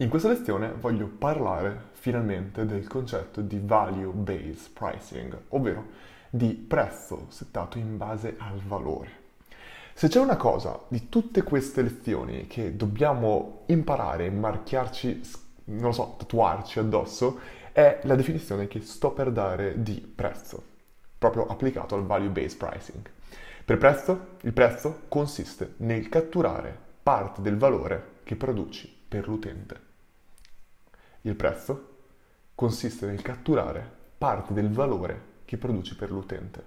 In questa lezione voglio parlare finalmente del concetto di value based pricing, ovvero di prezzo settato in base al valore. Se c'è una cosa di tutte queste lezioni che dobbiamo imparare, marchiarci, non so, tatuarci addosso, è la definizione che sto per dare di prezzo, proprio applicato al value based pricing. Per prezzo, il prezzo consiste nel catturare parte del valore che produci per l'utente. Il prezzo consiste nel catturare parte del valore che produci per l'utente.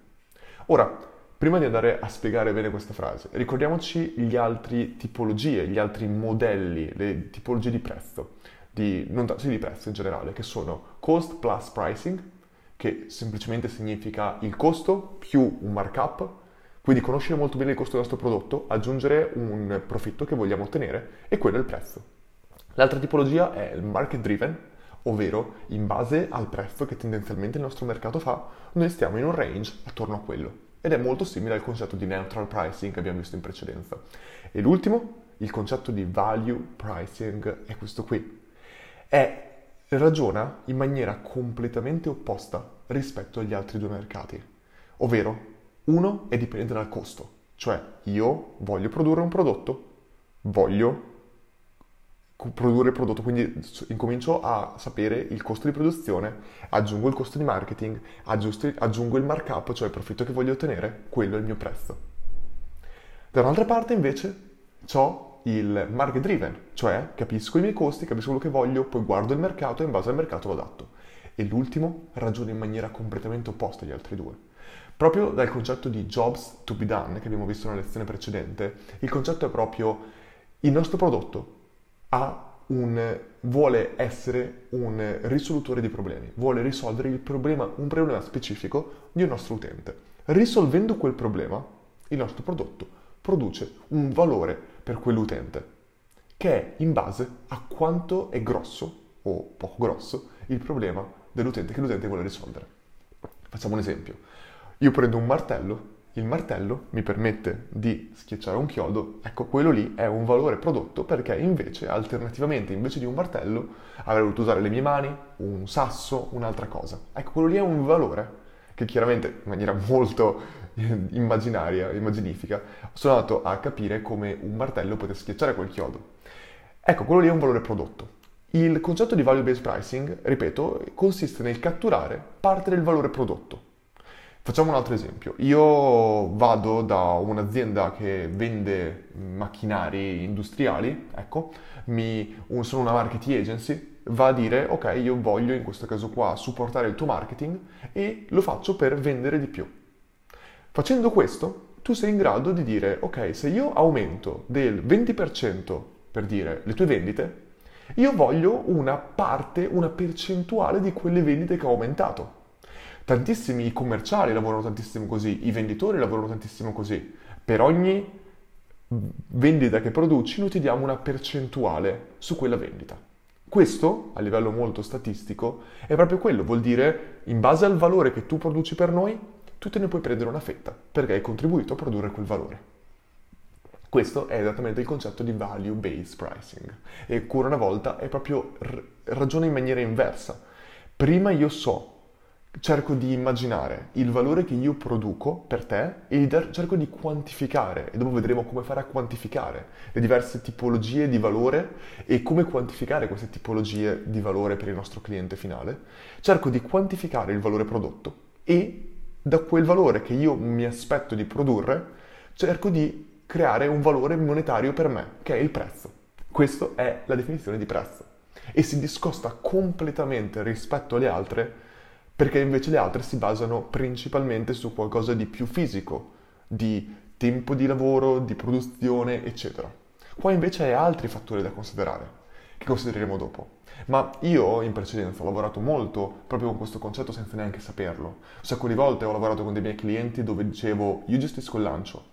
Ora, prima di andare a spiegare bene questa frase, ricordiamoci gli altri tipologie, gli altri modelli, le tipologie di prezzo, di, non, sì, di prezzo in generale, che sono cost plus pricing, che semplicemente significa il costo più un markup, quindi conoscere molto bene il costo del nostro prodotto, aggiungere un profitto che vogliamo ottenere e quello è il prezzo. L'altra tipologia è il market driven, ovvero in base al prezzo che tendenzialmente il nostro mercato fa, noi stiamo in un range attorno a quello. Ed è molto simile al concetto di neutral pricing che abbiamo visto in precedenza. E l'ultimo, il concetto di value pricing, è questo qui. È, ragiona in maniera completamente opposta rispetto agli altri due mercati. Ovvero, uno è dipendente dal costo, cioè io voglio produrre un prodotto, voglio produrre il prodotto, quindi incomincio a sapere il costo di produzione, aggiungo il costo di marketing, aggiungo il markup, cioè il profitto che voglio ottenere, quello è il mio prezzo. Da un'altra parte invece ho il market driven, cioè capisco i miei costi, capisco quello che voglio, poi guardo il mercato e in base al mercato lo adatto. E l'ultimo ragiona in maniera completamente opposta agli altri due. Proprio dal concetto di jobs to be done che abbiamo visto nella lezione precedente, il concetto è proprio il nostro prodotto un, vuole essere un risolutore di problemi, vuole risolvere problema, un problema specifico di un nostro utente. Risolvendo quel problema, il nostro prodotto produce un valore per quell'utente, che è in base a quanto è grosso o poco grosso il problema dell'utente che l'utente vuole risolvere. Facciamo un esempio. Io prendo un martello il martello mi permette di schiacciare un chiodo, ecco quello lì è un valore prodotto perché invece, alternativamente, invece di un martello, avrei dovuto usare le mie mani, un sasso, un'altra cosa. Ecco, quello lì è un valore che chiaramente in maniera molto immaginaria, immaginifica, sono andato a capire come un martello potesse schiacciare quel chiodo. Ecco, quello lì è un valore prodotto. Il concetto di value based pricing, ripeto, consiste nel catturare parte del valore prodotto. Facciamo un altro esempio. Io vado da un'azienda che vende macchinari industriali, ecco, mi, sono una marketing agency, va a dire ok, io voglio in questo caso qua supportare il tuo marketing e lo faccio per vendere di più. Facendo questo, tu sei in grado di dire ok, se io aumento del 20% per dire le tue vendite, io voglio una parte, una percentuale di quelle vendite che ho aumentato. Tantissimi commerciali lavorano tantissimo così, i venditori lavorano tantissimo così. Per ogni vendita che produci noi ti diamo una percentuale su quella vendita. Questo, a livello molto statistico, è proprio quello, vuol dire in base al valore che tu produci per noi, tu te ne puoi prendere una fetta, perché hai contribuito a produrre quel valore. Questo è esattamente il concetto di value-based pricing e ancora una volta è proprio ragione in maniera inversa. Prima io so cerco di immaginare il valore che io produco per te e cerco di quantificare, e dopo vedremo come fare a quantificare le diverse tipologie di valore e come quantificare queste tipologie di valore per il nostro cliente finale. Cerco di quantificare il valore prodotto e da quel valore che io mi aspetto di produrre, cerco di creare un valore monetario per me, che è il prezzo. Questa è la definizione di prezzo e si discosta completamente rispetto alle altre perché invece le altre si basano principalmente su qualcosa di più fisico, di tempo di lavoro, di produzione, eccetera. Qua invece hai altri fattori da considerare, che considereremo dopo. Ma io in precedenza ho lavorato molto proprio con questo concetto senza neanche saperlo. Un sacco di volte ho lavorato con dei miei clienti dove dicevo io gestisco il lancio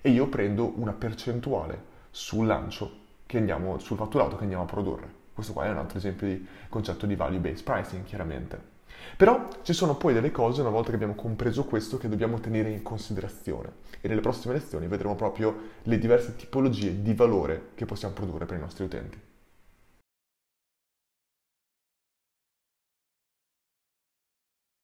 e io prendo una percentuale sul lancio che andiamo, sul fatturato che andiamo a produrre. Questo qua è un altro esempio di concetto di value based pricing, chiaramente. Però ci sono poi delle cose, una volta che abbiamo compreso questo, che dobbiamo tenere in considerazione e nelle prossime lezioni vedremo proprio le diverse tipologie di valore che possiamo produrre per i nostri utenti.